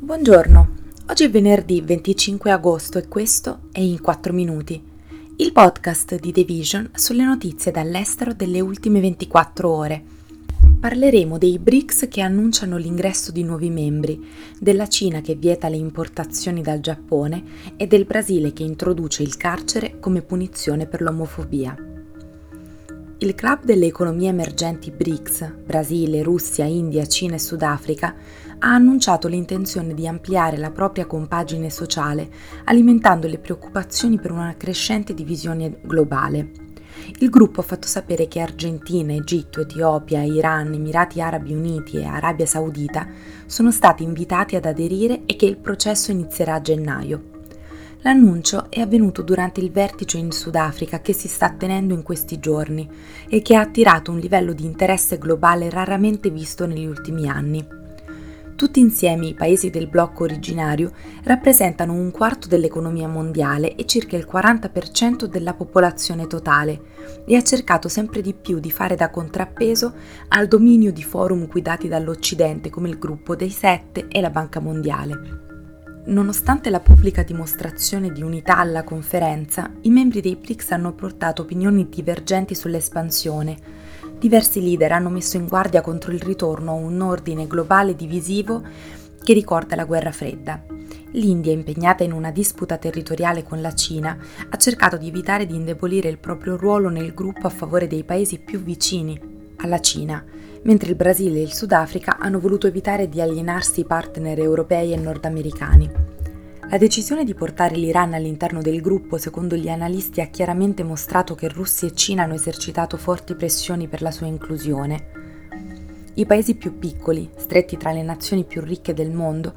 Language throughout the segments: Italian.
Buongiorno, oggi è venerdì 25 agosto e questo è In 4 Minuti, il podcast di The Vision sulle notizie dall'estero delle ultime 24 ore. Parleremo dei BRICS che annunciano l'ingresso di nuovi membri, della Cina che vieta le importazioni dal Giappone e del Brasile che introduce il carcere come punizione per l'omofobia. Il club delle economie emergenti BRICS, Brasile, Russia, India, Cina e Sudafrica, ha annunciato l'intenzione di ampliare la propria compagine sociale, alimentando le preoccupazioni per una crescente divisione globale. Il gruppo ha fatto sapere che Argentina, Egitto, Etiopia, Iran, Emirati Arabi Uniti e Arabia Saudita sono stati invitati ad aderire e che il processo inizierà a gennaio. L'annuncio è avvenuto durante il vertice in Sudafrica che si sta tenendo in questi giorni e che ha attirato un livello di interesse globale raramente visto negli ultimi anni. Tutti insieme i paesi del blocco originario rappresentano un quarto dell'economia mondiale e circa il 40% della popolazione totale e ha cercato sempre di più di fare da contrappeso al dominio di forum guidati dall'Occidente come il Gruppo dei Sette e la Banca Mondiale. Nonostante la pubblica dimostrazione di unità alla conferenza, i membri dei BRICS hanno portato opinioni divergenti sull'espansione. Diversi leader hanno messo in guardia contro il ritorno a un ordine globale divisivo che ricorda la guerra fredda. L'India, impegnata in una disputa territoriale con la Cina, ha cercato di evitare di indebolire il proprio ruolo nel gruppo a favore dei paesi più vicini alla Cina, mentre il Brasile e il Sudafrica hanno voluto evitare di alienarsi i partner europei e nordamericani. La decisione di portare l'Iran all'interno del gruppo, secondo gli analisti, ha chiaramente mostrato che Russia e Cina hanno esercitato forti pressioni per la sua inclusione. I paesi più piccoli, stretti tra le nazioni più ricche del mondo,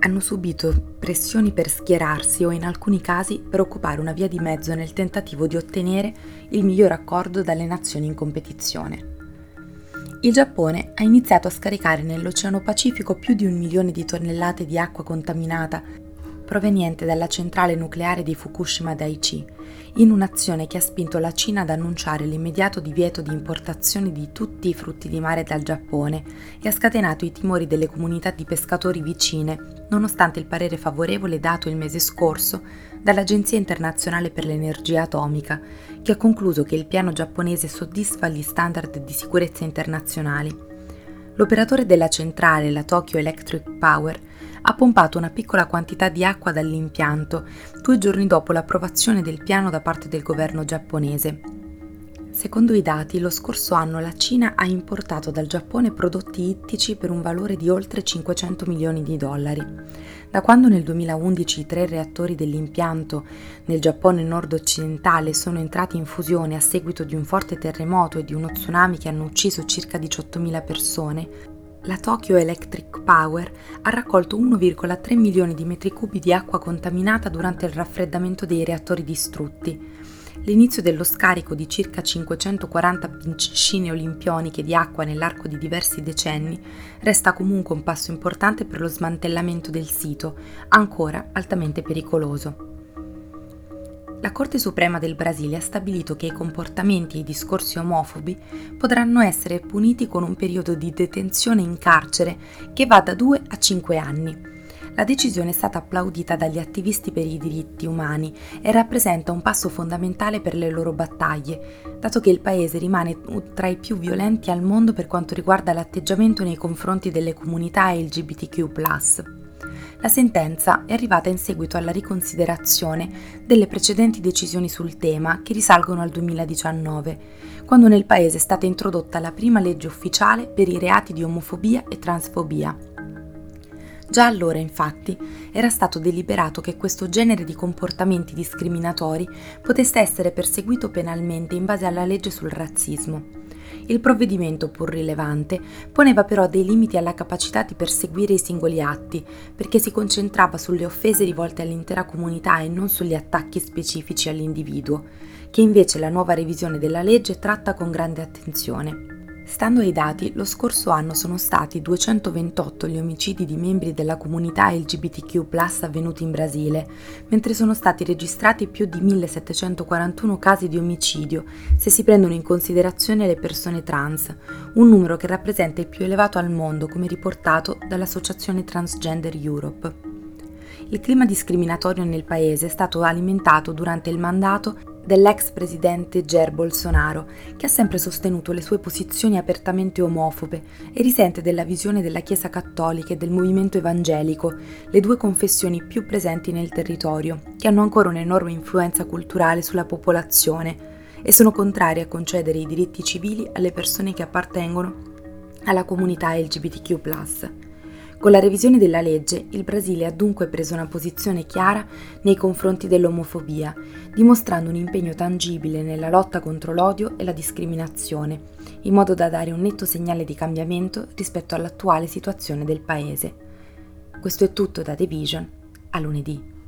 hanno subito pressioni per schierarsi o in alcuni casi per occupare una via di mezzo nel tentativo di ottenere il miglior accordo dalle nazioni in competizione il Giappone ha iniziato a scaricare nell'Oceano Pacifico più di un milione di tonnellate di acqua contaminata proveniente dalla centrale nucleare di Fukushima Daiichi, in un'azione che ha spinto la Cina ad annunciare l'immediato divieto di importazione di tutti i frutti di mare dal Giappone e ha scatenato i timori delle comunità di pescatori vicine, nonostante il parere favorevole dato il mese scorso dall'Agenzia internazionale per l'energia atomica, che ha concluso che il piano giapponese soddisfa gli standard di sicurezza internazionali. L'operatore della centrale, la Tokyo Electric Power, ha pompato una piccola quantità di acqua dall'impianto due giorni dopo l'approvazione del piano da parte del governo giapponese. Secondo i dati, lo scorso anno la Cina ha importato dal Giappone prodotti ittici per un valore di oltre 500 milioni di dollari. Da quando nel 2011 i tre reattori dell'impianto nel Giappone nord-occidentale sono entrati in fusione a seguito di un forte terremoto e di uno tsunami che hanno ucciso circa 18.000 persone, la Tokyo Electric Power ha raccolto 1,3 milioni di metri cubi di acqua contaminata durante il raffreddamento dei reattori distrutti. L'inizio dello scarico di circa 540 piscine olimpioniche di acqua nell'arco di diversi decenni resta comunque un passo importante per lo smantellamento del sito, ancora altamente pericoloso. La Corte Suprema del Brasile ha stabilito che i comportamenti e i discorsi omofobi potranno essere puniti con un periodo di detenzione in carcere che va da 2 a 5 anni. La decisione è stata applaudita dagli attivisti per i diritti umani e rappresenta un passo fondamentale per le loro battaglie, dato che il paese rimane tra i più violenti al mondo per quanto riguarda l'atteggiamento nei confronti delle comunità LGBTQ. La sentenza è arrivata in seguito alla riconsiderazione delle precedenti decisioni sul tema che risalgono al 2019, quando nel paese è stata introdotta la prima legge ufficiale per i reati di omofobia e transfobia. Già allora, infatti, era stato deliberato che questo genere di comportamenti discriminatori potesse essere perseguito penalmente in base alla legge sul razzismo. Il provvedimento, pur rilevante, poneva però dei limiti alla capacità di perseguire i singoli atti, perché si concentrava sulle offese rivolte all'intera comunità e non sugli attacchi specifici all'individuo, che invece la nuova revisione della legge tratta con grande attenzione. Stando ai dati, lo scorso anno sono stati 228 gli omicidi di membri della comunità LGBTQ avvenuti in Brasile, mentre sono stati registrati più di 1741 casi di omicidio se si prendono in considerazione le persone trans, un numero che rappresenta il più elevato al mondo come riportato dall'Associazione Transgender Europe. Il clima discriminatorio nel paese è stato alimentato durante il mandato dell'ex presidente Jair Bolsonaro, che ha sempre sostenuto le sue posizioni apertamente omofobe e risente della visione della Chiesa cattolica e del movimento evangelico, le due confessioni più presenti nel territorio, che hanno ancora un'enorme influenza culturale sulla popolazione e sono contrari a concedere i diritti civili alle persone che appartengono alla comunità LGBTQ. Con la revisione della legge, il Brasile ha dunque preso una posizione chiara nei confronti dell'omofobia, dimostrando un impegno tangibile nella lotta contro l'odio e la discriminazione, in modo da dare un netto segnale di cambiamento rispetto all'attuale situazione del Paese. Questo è tutto da The Vision. A lunedì.